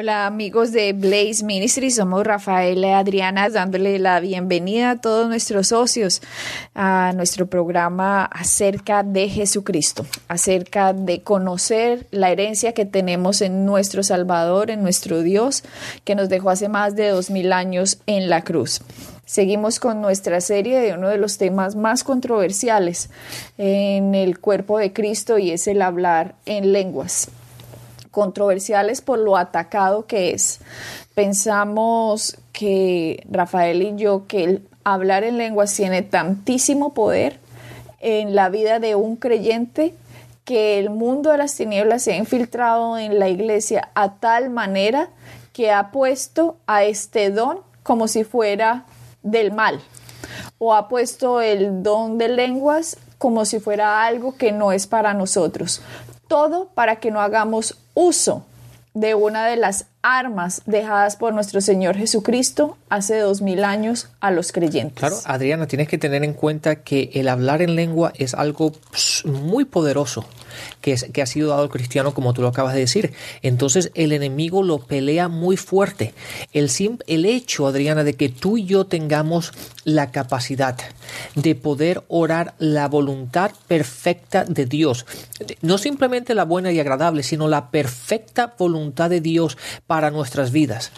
Hola amigos de Blaze Ministry, somos Rafael y Adriana dándole la bienvenida a todos nuestros socios a nuestro programa acerca de Jesucristo, acerca de conocer la herencia que tenemos en nuestro Salvador, en nuestro Dios, que nos dejó hace más de dos mil años en la cruz. Seguimos con nuestra serie de uno de los temas más controversiales en el cuerpo de Cristo y es el hablar en lenguas controversiales por lo atacado que es. Pensamos que Rafael y yo, que el hablar en lenguas tiene tantísimo poder en la vida de un creyente que el mundo de las tinieblas se ha infiltrado en la iglesia a tal manera que ha puesto a este don como si fuera del mal o ha puesto el don de lenguas como si fuera algo que no es para nosotros. Todo para que no hagamos uso de una de las armas dejadas por nuestro Señor Jesucristo hace dos mil años a los creyentes. Claro, Adriana, tienes que tener en cuenta que el hablar en lengua es algo muy poderoso que, es, que ha sido dado al cristiano, como tú lo acabas de decir. Entonces el enemigo lo pelea muy fuerte. El, el hecho, Adriana, de que tú y yo tengamos la capacidad de poder orar la voluntad perfecta de Dios, no simplemente la buena y agradable, sino la perfecta voluntad de Dios nuestras vidas,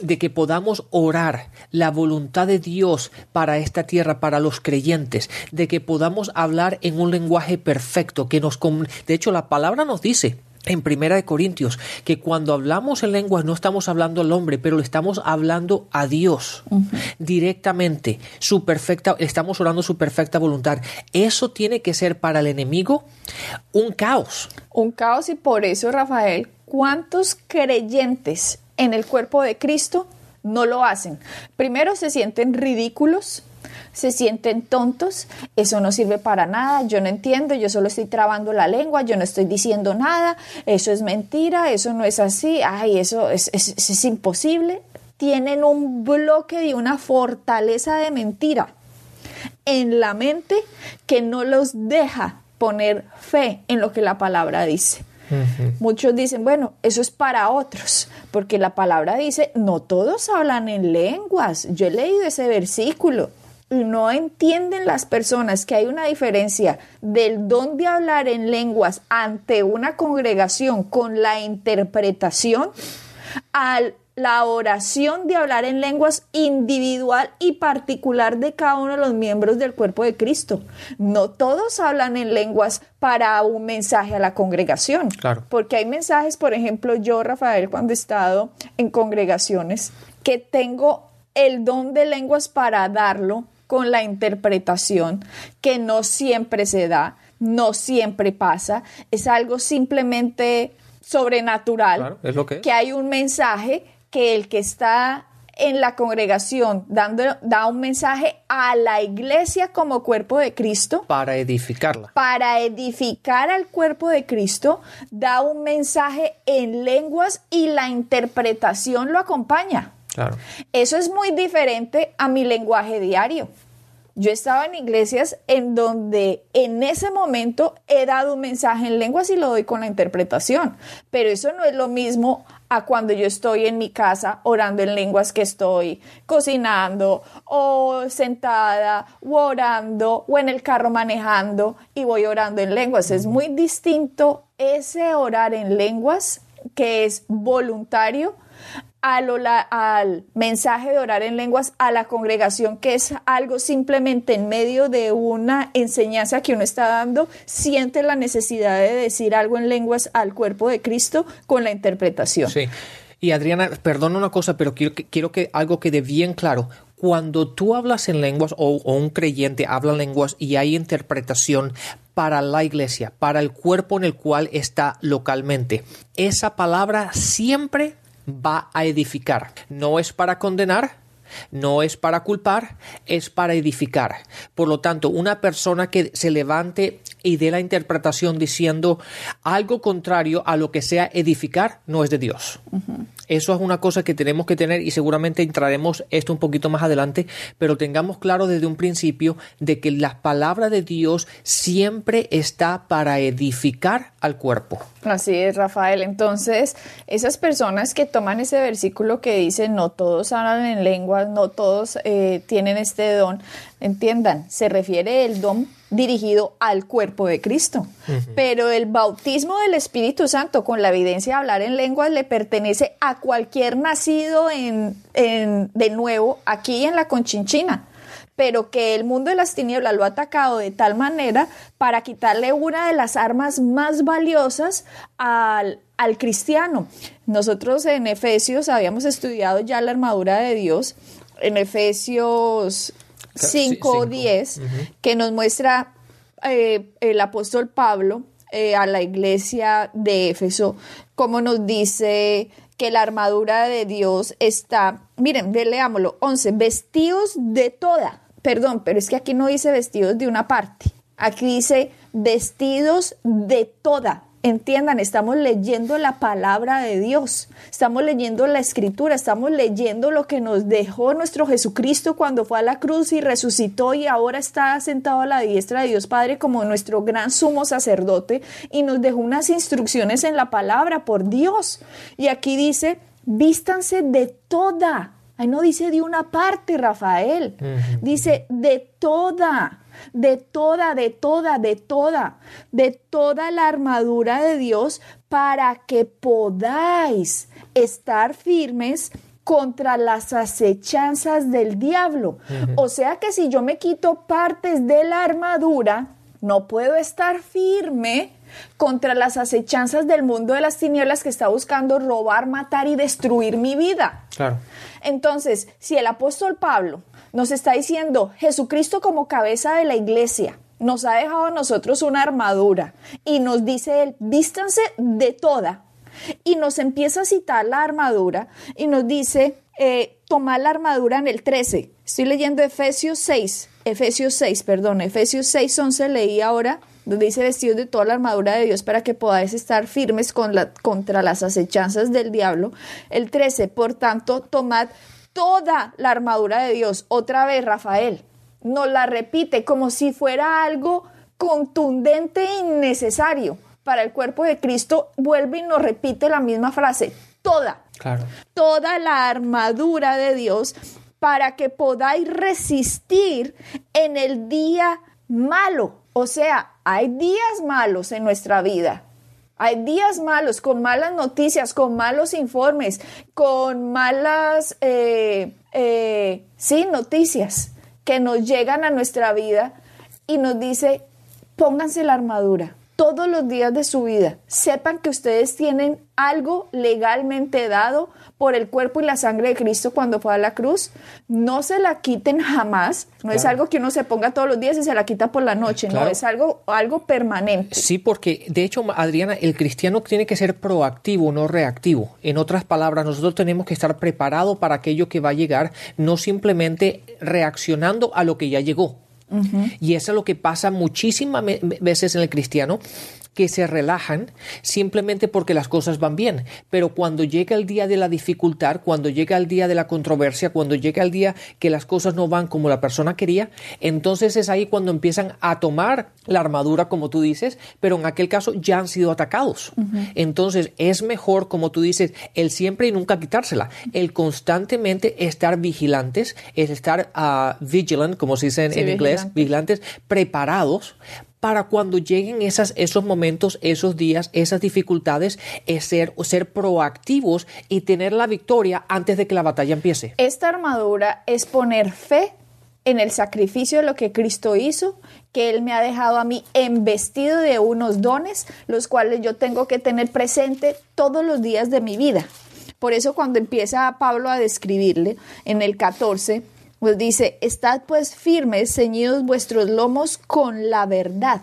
de que podamos orar la voluntad de Dios para esta tierra, para los creyentes, de que podamos hablar en un lenguaje perfecto, que nos... De hecho, la palabra nos dice en Primera de Corintios que cuando hablamos en lenguas no estamos hablando al hombre, pero le estamos hablando a Dios directamente, su perfecta, estamos orando su perfecta voluntad. Eso tiene que ser para el enemigo un caos. Un caos y por eso, Rafael, ¿cuántos creyentes en el cuerpo de Cristo no lo hacen? Primero se sienten ridículos, se sienten tontos, eso no sirve para nada, yo no entiendo, yo solo estoy trabando la lengua, yo no estoy diciendo nada, eso es mentira, eso no es así, ay, eso es, imposible. Tienen un bloque de una fortaleza de mentira en la mente que no los deja poner fe en lo que la palabra dice. Muchos dicen, bueno, eso es para otros, porque la palabra dice, no todos hablan en lenguas. Yo he leído ese versículo no entienden las personas que hay una diferencia del don de hablar en lenguas ante una congregación con la interpretación a la oración de hablar en lenguas individual y particular de cada uno de los miembros del cuerpo de Cristo. No todos hablan en lenguas para un mensaje a la congregación. Claro. Porque hay mensajes, por ejemplo, yo, Rafael, cuando he estado en congregaciones, que tengo el don de lenguas para darlo con la interpretación que no siempre se da, no siempre pasa, es algo simplemente sobrenatural, es lo que, que hay un mensaje que el que está en la congregación dando, da un mensaje a la iglesia como cuerpo de Cristo. Para edificarla. Para edificar al cuerpo de Cristo, da un mensaje en lenguas y la interpretación lo acompaña. Eso es muy diferente a mi lenguaje diario. Yo estaba en iglesias en donde en ese momento he dado un mensaje en lenguas y lo doy con la interpretación, pero eso no es lo mismo a cuando yo estoy en mi casa orando en lenguas que estoy cocinando o sentada o orando o en el carro manejando y voy orando en lenguas. Es muy distinto ese orar en lenguas que es voluntario al, mensaje de orar en lenguas a la congregación, que es algo simplemente en medio de una enseñanza que uno está dando, siente la necesidad de decir algo en lenguas al cuerpo de Cristo con la interpretación. Sí. Y Adriana, perdona una cosa, pero quiero que, quiero que algo quede bien claro. Cuando tú hablas en lenguas o, un creyente habla en lenguas y hay interpretación para la iglesia, para el cuerpo en el cual está localmente, esa palabra siempre va a edificar. No es para condenar, no es para culpar, es para edificar. Por lo tanto, una persona que se levante y dé la interpretación diciendo algo contrario a lo que sea edificar, no es de Dios. Eso es una cosa que tenemos que tener y seguramente entraremos esto un poquito más adelante, pero tengamos claro desde un principio de que la palabra de Dios siempre está para edificar al cuerpo. Así es, Rafael. Entonces, esas personas que toman ese versículo que dice, no todos hablan en lenguas, no todos eh, tienen este don, entiendan, se refiere el don dirigido al cuerpo de Cristo. Pero el bautismo del Espíritu Santo con la evidencia de hablar en lenguas le pertenece a cualquier nacido en, de nuevo aquí en la Conchinchina pero que el mundo de las tinieblas lo ha atacado de tal manera para quitarle una de las armas más valiosas al, al cristiano. Nosotros en Efesios habíamos estudiado ya la armadura de Dios, en Efesios 5.10, que nos muestra eh, el apóstol Pablo eh, a la iglesia de Éfeso, como nos dice que la armadura de Dios está, miren, leámoslo, 11, vestidos de toda, perdón, pero es que aquí no dice vestidos de una parte, aquí dice vestidos de toda, Entiendan, estamos leyendo la palabra de Dios, estamos leyendo la escritura, estamos leyendo lo que nos dejó nuestro Jesucristo cuando fue a la cruz y resucitó y ahora está sentado a la diestra de Dios Padre como nuestro gran sumo sacerdote y nos dejó unas instrucciones en la palabra por Dios. Y aquí dice, vístanse de toda. Ahí no dice de una parte, Rafael, dice de toda de toda, de toda, de toda, de toda la armadura de Dios para que podáis estar firmes contra las acechanzas del diablo. O sea que si yo me quito partes de la armadura, no puedo estar firme contra las acechanzas del mundo de las tinieblas que está buscando robar, matar y destruir mi vida. Claro. Entonces, si el apóstol Pablo nos está diciendo Jesucristo como cabeza de la iglesia. Nos ha dejado a nosotros una armadura y nos dice él, vístanse de toda. Y nos empieza a citar la armadura y nos dice, eh, tomar la armadura en el 13. Estoy leyendo Efesios 6, Efesios 6, perdón, Efesios 6, 11 leí ahora, donde dice vestidos de toda la armadura de Dios para que podáis estar firmes con la, contra las acechanzas del diablo. El 13, por tanto, tomad toda la armadura de Dios. Otra vez, Rafael, nos la repite como si fuera algo contundente e innecesario. Para el cuerpo de Cristo vuelve y nos repite la misma frase, toda, claro. toda la armadura de Dios para que podáis resistir en el día malo. O sea, hay días malos en nuestra vida, hay días malos, con malas noticias, con malos informes, con malas, eh, eh, sí, noticias que nos llegan a nuestra vida y nos dice, pónganse la armadura todos los días de su vida. Sepan que ustedes tienen algo legalmente dado por el cuerpo y la sangre de Cristo cuando fue a la cruz. No se la quiten jamás. No es algo que uno se ponga todos los días y se la quita por la noche. No, es algo, algo permanente. Sí, porque de hecho, Adriana, el cristiano tiene que ser proactivo, no reactivo. En otras palabras, nosotros tenemos que estar preparados para aquello que va a llegar, no simplemente reaccionando a lo que ya llegó. Y eso es lo que pasa muchísimas veces en el cristiano, que se relajan simplemente porque las cosas van bien. Pero cuando llega el día de la dificultad, cuando llega el día de la controversia, cuando llega el día que las cosas no van como la persona quería, entonces es ahí cuando empiezan a tomar la armadura, como tú dices, pero en aquel caso ya han sido atacados. Entonces es mejor, como tú dices, el siempre y nunca quitársela, el constantemente estar vigilantes, es estar uh, vigilant, como se dice en, inglés, vigilantes, preparados para cuando lleguen esas, esos momentos, esos días, esas dificultades, es ser, ser proactivos y tener la victoria antes de que la batalla empiece. Esta armadura es poner fe en el sacrificio de lo que Cristo hizo, que Él me ha dejado a mí embestido de unos dones, los cuales yo tengo que tener presente todos los días de mi vida. Por eso cuando empieza Pablo a describirle en el 14, pues dice, estad pues firmes, ceñidos vuestros lomos con la verdad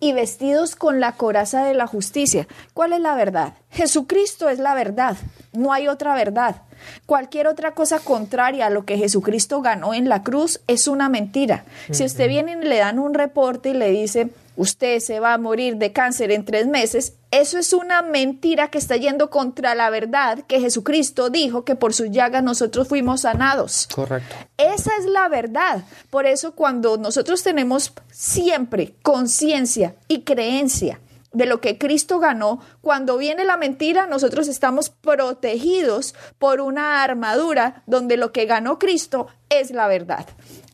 y vestidos con la coraza de la justicia. ¿Cuál es la verdad? Jesucristo es la verdad. no hay otra verdad. Cualquier otra cosa contraria a lo que Jesucristo ganó en la cruz es una mentira. Si usted viene y le dan un reporte y le dice, usted se va a morir de cáncer en tres meses, eso es una mentira que está yendo contra la verdad que Jesucristo dijo que por sus llagas nosotros fuimos sanados. Correcto. Esa es la verdad. Por eso cuando nosotros tenemos siempre conciencia y creencia de lo que Cristo ganó, cuando viene la mentira, nosotros estamos protegidos por una armadura donde lo que ganó Cristo es la verdad.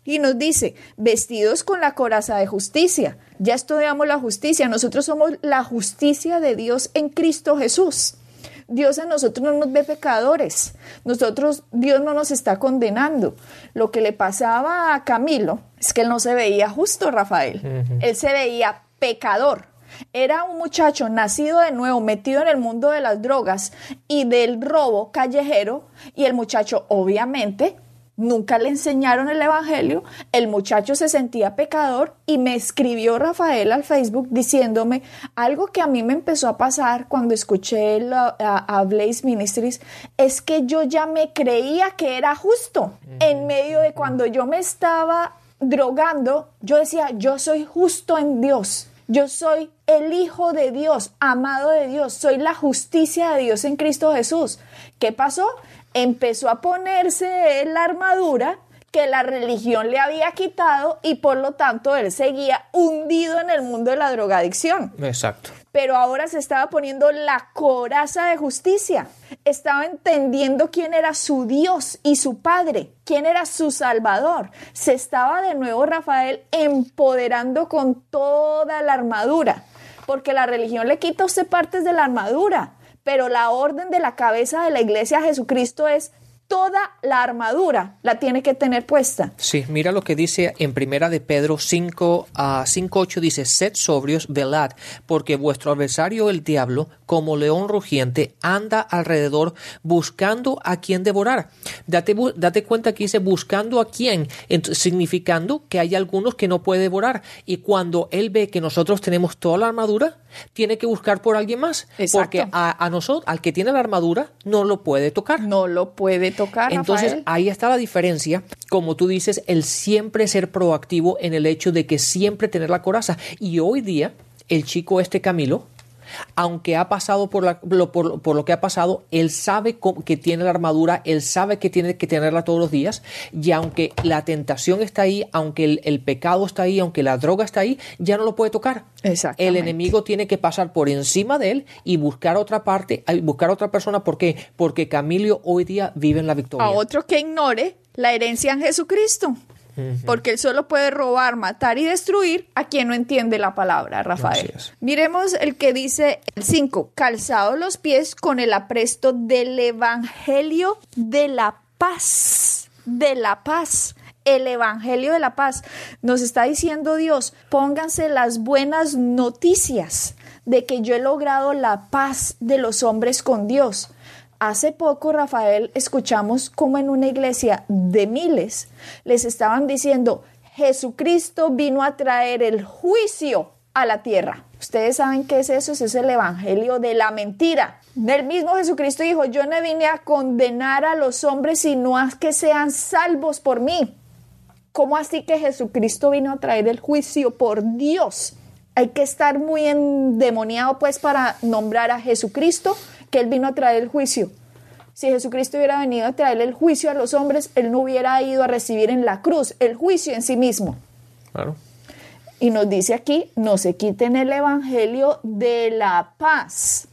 Y nos dice, vestidos con la coraza de justicia. Ya estudiamos la justicia, nosotros somos la justicia de Dios en Cristo Jesús. Dios a nosotros no nos ve pecadores. Nosotros, Dios no nos está condenando. Lo que le pasaba a Camilo es que él no se veía justo, Rafael. Él se veía pecador. Era un muchacho nacido de nuevo, metido en el mundo de las drogas y del robo callejero, y el muchacho obviamente nunca le enseñaron el Evangelio, el muchacho se sentía pecador y me escribió Rafael al Facebook diciéndome algo que a mí me empezó a pasar cuando escuché a, Blaze Ministries, es que yo ya me creía que era justo en medio de cuando yo me estaba drogando, yo decía, yo soy justo en Dios. Yo soy el Hijo de Dios, amado de Dios, soy la justicia de Dios en Cristo Jesús. ¿Qué pasó? Empezó a ponerse la armadura que la religión le había quitado y por lo tanto él seguía hundido en el mundo de la drogadicción. Exacto. Pero ahora se estaba poniendo la coraza de justicia. Estaba entendiendo quién era su Dios y su Padre, quién era su Salvador. Se estaba de nuevo Rafael empoderando con toda la armadura, porque la religión le quita a usted partes de la armadura pero la orden de la cabeza de la iglesia Jesucristo es toda la armadura la tiene que tener puesta. Sí, mira lo que dice en primera de Pedro 5 a 5.8 dice, sed sobrios, velad, porque vuestro adversario el diablo, como león rugiente, anda alrededor buscando a quien devorar. Date, date cuenta que dice buscando a quien, significando que hay algunos que no puede devorar. Y cuando él ve que nosotros tenemos toda la armadura, tiene que buscar por alguien más. Porque a, a nosotros, al que tiene la armadura, no lo puede tocar. No lo puede tocar entonces ahí está la diferencia, como tú dices, el siempre ser proactivo en el hecho de que siempre tener la coraza. Y hoy día, el chico este Camilo, aunque ha pasado por, lo, por, lo que ha pasado, él sabe que tiene la armadura, él sabe que tiene que tenerla todos los días, y aunque la tentación está ahí, aunque el, pecado está ahí, aunque la droga está ahí, ya no lo puede tocar. El enemigo tiene que pasar por encima de él y buscar otra parte, buscar otra persona. ¿Por qué? Porque Camilo hoy día vive en la victoria. A otro que ignore la herencia en Jesucristo porque él solo puede robar, matar y destruir a quien no entiende la palabra, Rafael. Miremos el que dice el 5, calzado los pies con el apresto del Evangelio de la paz, de la paz. El Evangelio de la paz. Nos está diciendo Dios, pónganse las buenas noticias de que yo he logrado la paz de los hombres con Dios. Hace poco, Rafael, escuchamos como en una iglesia de miles les estaban diciendo, Jesucristo vino a traer el juicio a la tierra. Ustedes saben qué es eso, es el evangelio de la mentira. Del mismo Jesucristo dijo, yo no vine a condenar a los hombres, sino a que sean salvos por mí. ¿Cómo así que Jesucristo vino a traer el juicio por Dios? Hay que estar muy endemoniado pues para nombrar a Jesucristo que Él vino a traer el juicio. Si Jesucristo hubiera venido a traer el juicio a los hombres, Él no hubiera ido a recibir en la cruz el juicio en sí mismo. Claro. Y nos dice aquí, no se quiten el Evangelio de la paz.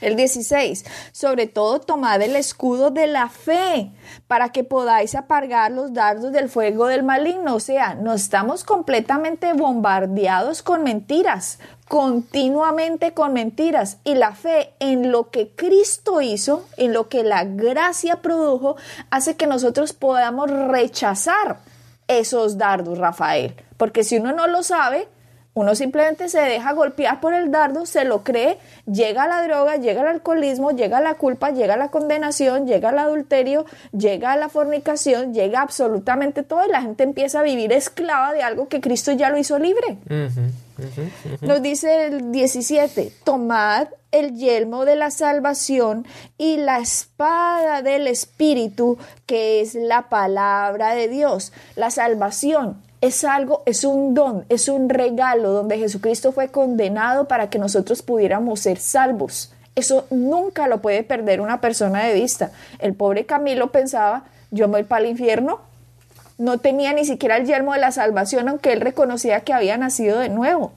El 16, sobre todo tomad el escudo de la fe para que podáis apagar los dardos del fuego del maligno. O sea, no estamos completamente bombardeados con mentiras, continuamente con mentiras. Y la fe en lo que Cristo hizo, en lo que la gracia produjo, hace que nosotros podamos rechazar esos dardos, Rafael. Porque si uno no lo sabe, Uno simplemente se deja golpear por el dardo, se lo cree, llega a la droga, llega al alcoholismo, llega a la culpa, llega a la condenación, llega al adulterio, llega a la fornicación, llega absolutamente todo y la gente empieza a vivir esclava de algo que Cristo ya lo hizo libre. Nos dice el 17, tomad el yelmo de la salvación y la espada del Espíritu, que es la palabra de Dios. La salvación es algo, es un don, es un regalo donde Jesucristo fue condenado para que nosotros pudiéramos ser salvos. Eso nunca lo puede perder una persona de vista. El pobre Camilo pensaba, yo me voy para el infierno. No tenía ni siquiera el yelmo de la salvación, aunque él reconocía que había nacido de nuevo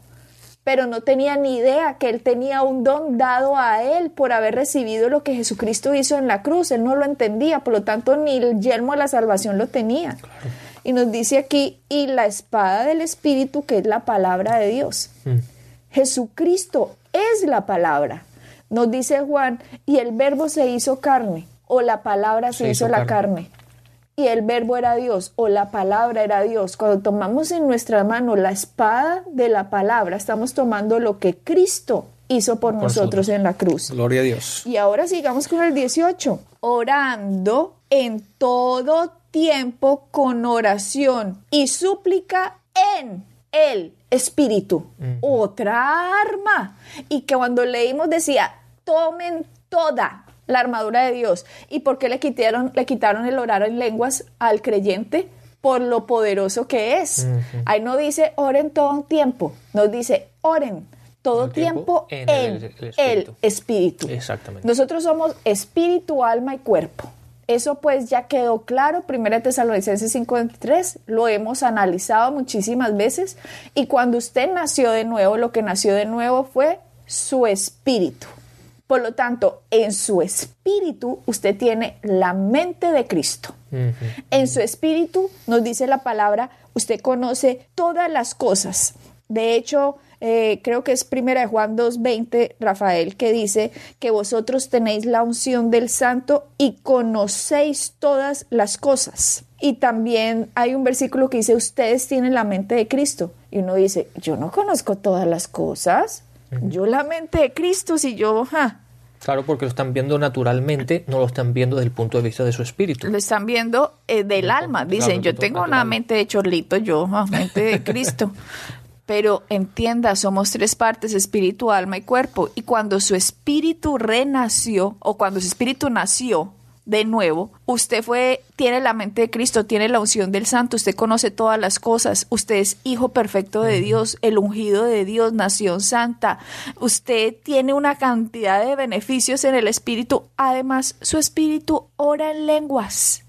pero no tenía ni idea que él tenía un don dado a él por haber recibido lo que Jesucristo hizo en la cruz. Él no lo entendía, por lo tanto ni el yelmo de la salvación lo tenía. Y nos dice aquí, y la espada del Espíritu, que es la palabra de Dios. Mm. Jesucristo es la palabra. Nos dice Juan, y el verbo se hizo carne, o la palabra se, hizo, la carne y el verbo era Dios o la palabra era Dios. Cuando tomamos en nuestra mano la espada de la palabra, estamos tomando lo que Cristo hizo por, nosotros, en la cruz. Gloria a Dios. Y ahora sigamos con el 18. Orando en todo tiempo con oración y súplica en el Espíritu. Otra arma. Y que cuando leímos decía, tomen toda la armadura de Dios. ¿Y por qué le quitaron, le quitaron el orar en lenguas al creyente? Por lo poderoso que es. Ahí no dice oren todo tiempo, nos dice oren todo tiempo, en, el, espíritu. Exactamente. Nosotros somos espíritu, alma y cuerpo. Eso pues ya quedó claro, 1 Tesalonicenses 5.23, lo hemos analizado muchísimas veces y cuando usted nació de nuevo, lo que nació de nuevo fue su espíritu. Por lo tanto, en su espíritu usted tiene la mente de Cristo. En su espíritu, nos dice la palabra, usted conoce todas las cosas. De hecho, eh, creo que es primera de Juan 2.20, Rafael, que dice que vosotros tenéis la unción del santo y conocéis todas las cosas. Y también hay un versículo que dice, ustedes tienen la mente de Cristo. Y uno dice, yo no conozco todas las cosas. Yo la mente de Cristo, si yo, Claro, porque lo están viendo naturalmente, no lo están viendo desde el punto de vista de su espíritu. Lo están viendo eh, del alma. Dicen, yo tengo una mente de chorlito, yo, mente de Cristo. Pero entienda, somos tres partes, espíritu, alma y cuerpo. Y cuando su espíritu renació, o cuando su espíritu nació, de nuevo, usted fue, tiene la mente de Cristo, tiene la unción del Santo, usted conoce todas las cosas, usted es hijo perfecto de Dios, el ungido de Dios, nación santa, usted tiene una cantidad de beneficios en el Espíritu, además su Espíritu ora en lenguas,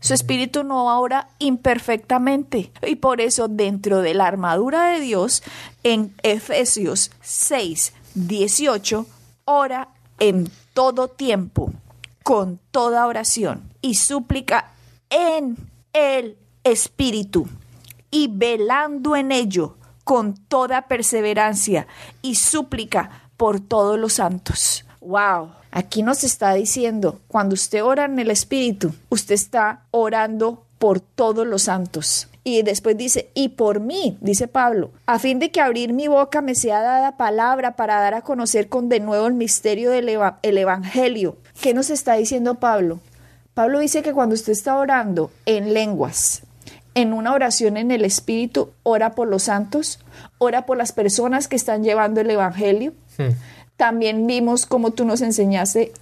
su Espíritu no ora imperfectamente y por eso dentro de la armadura de Dios, en Efesios 6, 18, ora en todo tiempo con toda oración y súplica en el Espíritu y velando en ello con toda perseverancia y súplica por todos los santos. Wow. Aquí nos está diciendo, cuando usted ora en el Espíritu, usted está orando por todos los santos. Y después dice, y por mí, dice Pablo, a fin de que abrir mi boca me sea dada palabra para dar a conocer con de nuevo el misterio del el Evangelio. ¿Qué nos está diciendo Pablo? Pablo dice que cuando usted está orando en lenguas, en una oración en el Espíritu, ora por los santos, ora por las personas que están llevando el Evangelio. Hmm. También vimos como tú nos enseñaste,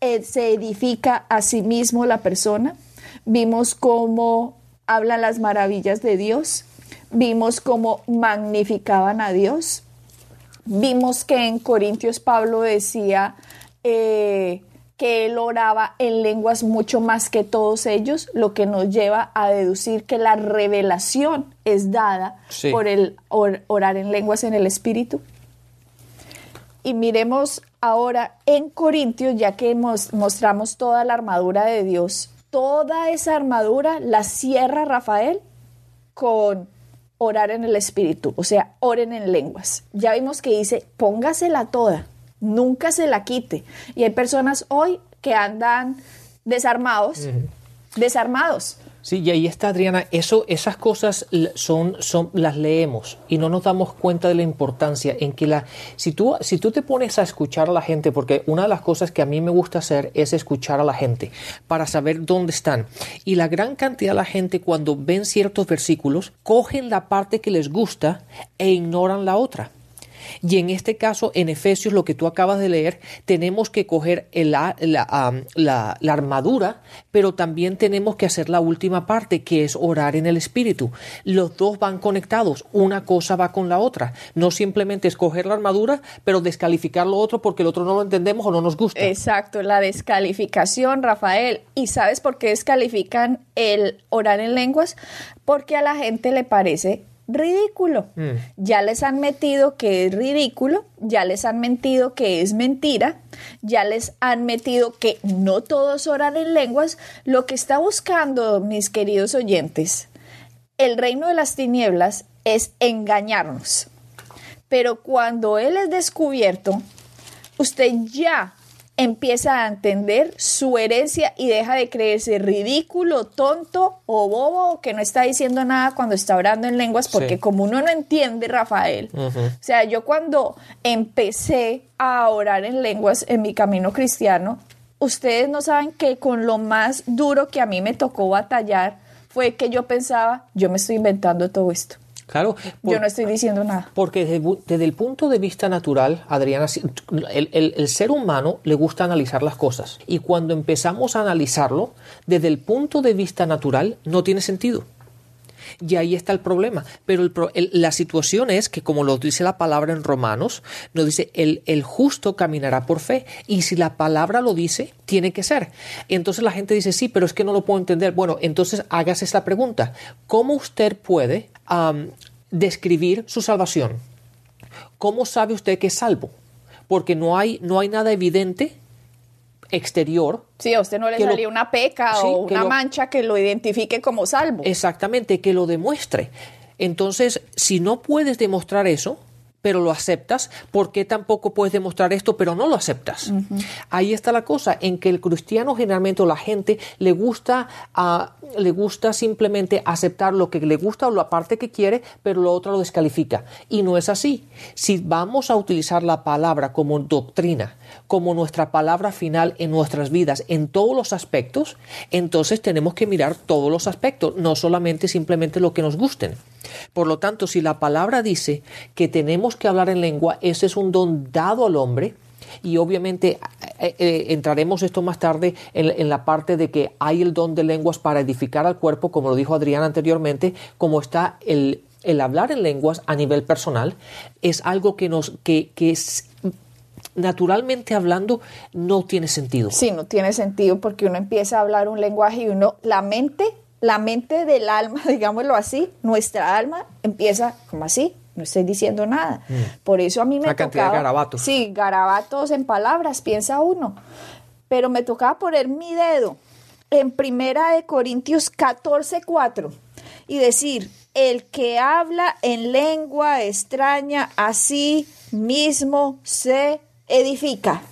eh, se edifica a sí mismo la persona. Vimos cómo hablan las maravillas de Dios, vimos cómo magnificaban a Dios, vimos que en Corintios Pablo decía eh, que él oraba en lenguas mucho más que todos ellos, lo que nos lleva a deducir que la revelación es dada por el orar en lenguas en el Espíritu. Y miremos ahora en Corintios, ya que mostramos toda la armadura de Dios, toda esa armadura la cierra Rafael con orar en el espíritu, o sea, oren en lenguas. Ya vimos que dice, póngasela toda, nunca se la quite. Y hay personas hoy que andan desarmados, desarmados, Sí, y ahí está Adriana, eso, esas cosas son, son, las leemos y no nos damos cuenta de la importancia en que la, si tú, si tú te pones a escuchar a la gente, porque una de las cosas que a mí me gusta hacer es escuchar a la gente para saber dónde están. Y la gran cantidad de la gente cuando ven ciertos versículos, cogen la parte que les gusta e ignoran la otra. Y en este caso, en Efesios, lo que tú acabas de leer, tenemos que coger la, la, armadura, pero también tenemos que hacer la última parte, que es orar en el Espíritu. Los dos van conectados, una cosa va con la otra. No simplemente escoger la armadura, pero descalificar lo otro porque el otro no lo entendemos o no nos gusta. Exacto, la descalificación, Rafael. ¿Y sabes por qué descalifican el orar en lenguas? Porque a la gente le parece ridículo. Mm. Ya les han metido que es ridículo, ya les han mentido que es mentira, ya les han metido que no todos oran en lenguas. Lo que está buscando, mis queridos oyentes, el reino de las tinieblas es engañarnos. Pero cuando Él es descubierto, usted ya empieza a entender su herencia y deja de creerse ridículo, tonto o bobo que no está diciendo nada cuando está orando en lenguas, porque como uno no entiende, Rafael, o sea, yo cuando empecé a orar en lenguas en mi camino cristiano, ustedes no saben que con lo más duro que a mí me tocó batallar fue que yo pensaba, yo me estoy inventando todo esto. Claro. Yo no estoy diciendo nada. Porque desde, el punto de vista natural, Adriana, el, ser humano le gusta analizar las cosas. Y cuando empezamos a analizarlo, desde el punto de vista natural, no tiene sentido. Y ahí está el problema. Pero la situación es que, como lo dice la palabra en Romanos, nos dice, el, el, justo caminará por fe. Y si la palabra lo dice, tiene que ser. Entonces la gente dice, sí, pero es que no lo puedo entender. Bueno, entonces hágase esta pregunta. ¿Cómo usted puede describir su salvación. ¿Cómo sabe usted que es salvo? Porque no hay, no hay nada evidente exterior. Sí, a usted no le salía una peca o una mancha que lo identifique como salvo. Exactamente, que lo demuestre. Entonces, si no puedes demostrar eso, pero lo aceptas, ¿por qué tampoco puedes demostrar esto, pero no lo aceptas? Ahí está la cosa, en que el cristiano generalmente o la gente le gusta, uh, le gusta simplemente aceptar lo que le gusta o la parte que quiere, pero lo otro lo descalifica. Y no es así. Si vamos a utilizar la palabra como doctrina, como nuestra palabra final en nuestras vidas, en todos los aspectos, entonces tenemos que mirar todos los aspectos, no solamente simplemente lo que nos gusten. Por lo tanto, si la palabra dice que tenemos que hablar en lengua, ese es un don dado al hombre, y obviamente eh, eh, entraremos esto más tarde en, la parte de que hay el don de lenguas para edificar al cuerpo, como lo dijo Adrián anteriormente, como está el, hablar en lenguas a nivel personal, es algo que nos, que, naturalmente hablando no tiene sentido. Sí, no tiene sentido porque uno empieza a hablar un lenguaje y uno, la mente la mente del alma, digámoslo así, nuestra alma empieza como así, no estoy diciendo nada. Mm. Por eso a mí me Una tocaba... garabatos. Sí, garabatos en palabras, piensa uno. Pero me tocaba poner mi dedo en Primera de Corintios 14, 4 y decir, el que habla en lengua extraña así mismo se edifica.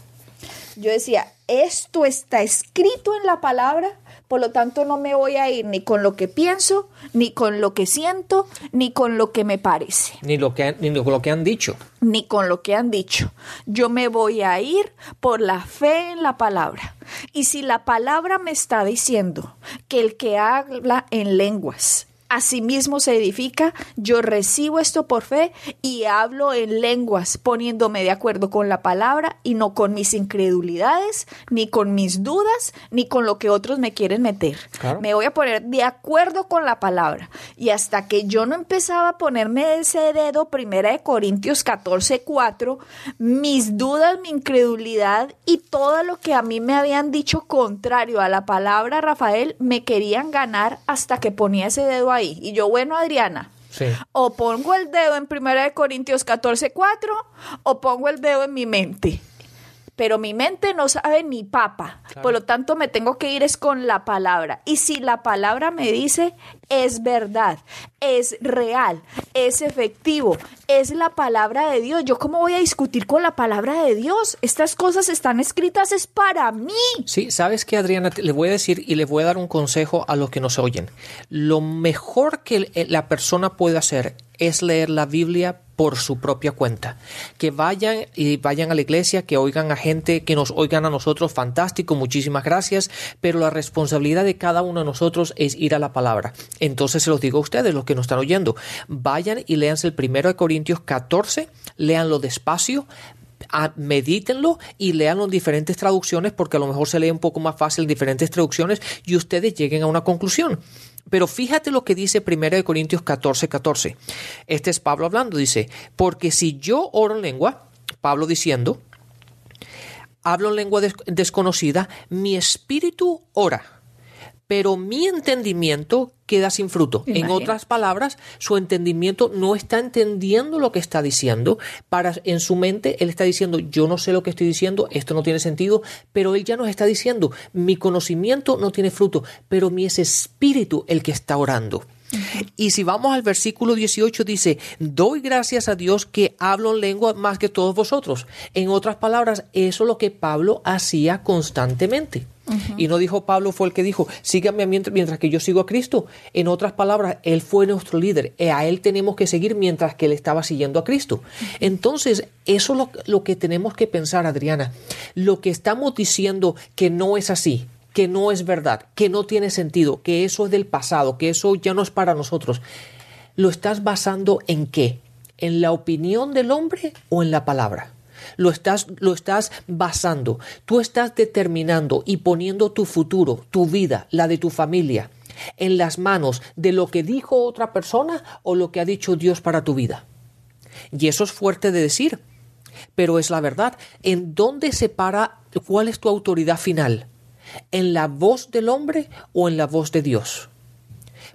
Yo decía, esto está escrito en la palabra, por lo tanto, no me voy a ir ni con lo que pienso, ni con lo que siento, ni con lo que me parece. Ni, lo que, ni con lo que han dicho. Ni con lo que han dicho. Yo me voy a ir por la fe en la palabra. Y si la palabra me está diciendo que el que habla en lenguas Asimismo se edifica, yo recibo esto por fe y hablo en lenguas, poniéndome de acuerdo con la palabra y no con mis incredulidades, ni con mis dudas, ni con lo que otros me quieren meter. Me voy a poner de acuerdo con la palabra. Y hasta que yo no empezaba a ponerme ese dedo, primera de Corintios 14, 4, mis dudas, mi incredulidad y todo lo que a mí me habían dicho contrario a la palabra, Rafael, me querían ganar hasta que ponía ese dedo y yo, bueno, Adriana, o pongo el dedo en 1 Corintios 14, 4, o pongo el dedo en mi mente pero mi mente no sabe ni papa. Por lo tanto, me tengo que ir es con la palabra. Y si la palabra me dice, es verdad, es real, es efectivo, es la palabra de Dios. ¿Yo cómo voy a discutir con la palabra de Dios? Estas cosas están escritas, es para mí. Sí, sabes que Adriana, le voy a decir y le voy a dar un consejo a los que nos oyen. Lo mejor que la persona puede hacer es leer la Biblia por su propia cuenta. Que vayan y vayan a la iglesia, que oigan a gente, que nos oigan a nosotros, fantástico, muchísimas gracias, pero la responsabilidad de cada uno de nosotros es ir a la palabra. Entonces se los digo a ustedes, los que nos están oyendo, vayan y léanse el primero de Corintios 14, léanlo despacio, medítenlo y leanlo en diferentes traducciones porque a lo mejor se lee un poco más fácil en diferentes traducciones y ustedes lleguen a una conclusión. Pero fíjate lo que dice 1 Corintios 14, 14. Este es Pablo hablando, dice, porque si yo oro en lengua, Pablo diciendo, hablo en lengua desconocida, mi espíritu ora pero mi entendimiento queda sin fruto. En otras palabras, su entendimiento no está entendiendo lo que está diciendo. Para en su mente él está diciendo, yo no sé lo que estoy diciendo, esto no tiene sentido, pero él ya nos está diciendo, mi conocimiento no tiene fruto, pero mi es espíritu el que está orando. Y si vamos al versículo 18 dice, doy gracias a Dios que hablo en lengua más que todos vosotros. En otras palabras, eso es lo que Pablo hacía constantemente. Y no dijo Pablo fue el que dijo, síganme mientras, mientras, que yo sigo a Cristo. En otras palabras, Él fue nuestro líder. Y a Él tenemos que seguir mientras que Él estaba siguiendo a Cristo. Entonces, eso es lo, lo que tenemos que pensar, Adriana. Lo que estamos diciendo que no es así, que no es verdad, que no tiene sentido, que eso es del pasado, que eso ya no es para nosotros. ¿Lo estás basando en qué? ¿En la opinión del hombre o en la palabra? Lo estás, lo estás basando. Tú estás determinando y poniendo tu futuro, tu vida, la de tu familia, en las manos de lo que dijo otra persona o lo que ha dicho Dios para tu vida. Y eso es fuerte de decir, pero es la verdad. ¿En dónde se para cuál es tu autoridad final? ¿En la voz del hombre o en la voz de Dios?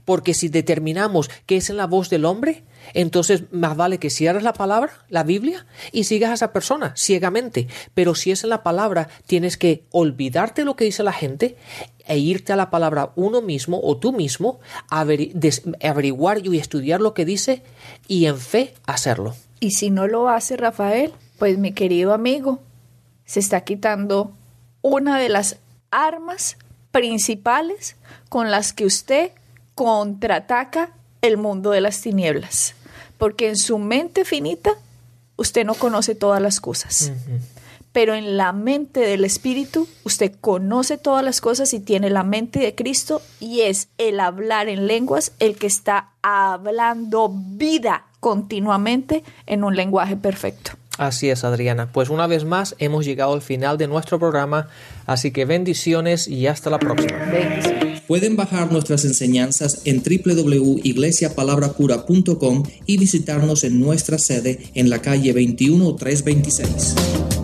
Porque si determinamos que es en la voz del hombre, entonces más vale que cierres la palabra, la Biblia, y sigas a esa persona ciegamente. Pero si es en la palabra, tienes que olvidarte lo que dice la gente e irte a la palabra uno mismo o tú mismo, averiguar y estudiar lo que dice y en fe hacerlo. Y si no lo hace Rafael, pues mi querido amigo, se está quitando una de las armas principales con las que usted contraataca el mundo de las tinieblas. Porque en su mente finita usted no conoce todas las cosas. Pero en la mente del Espíritu usted conoce todas las cosas y tiene la mente de Cristo y es el hablar en lenguas el que está hablando vida continuamente en un lenguaje perfecto. Así es, Adriana. Pues una vez más hemos llegado al final de nuestro programa, así que bendiciones y hasta la próxima. Pueden bajar nuestras enseñanzas en www.iglesiapalabracura.com y visitarnos en nuestra sede en la calle 21326.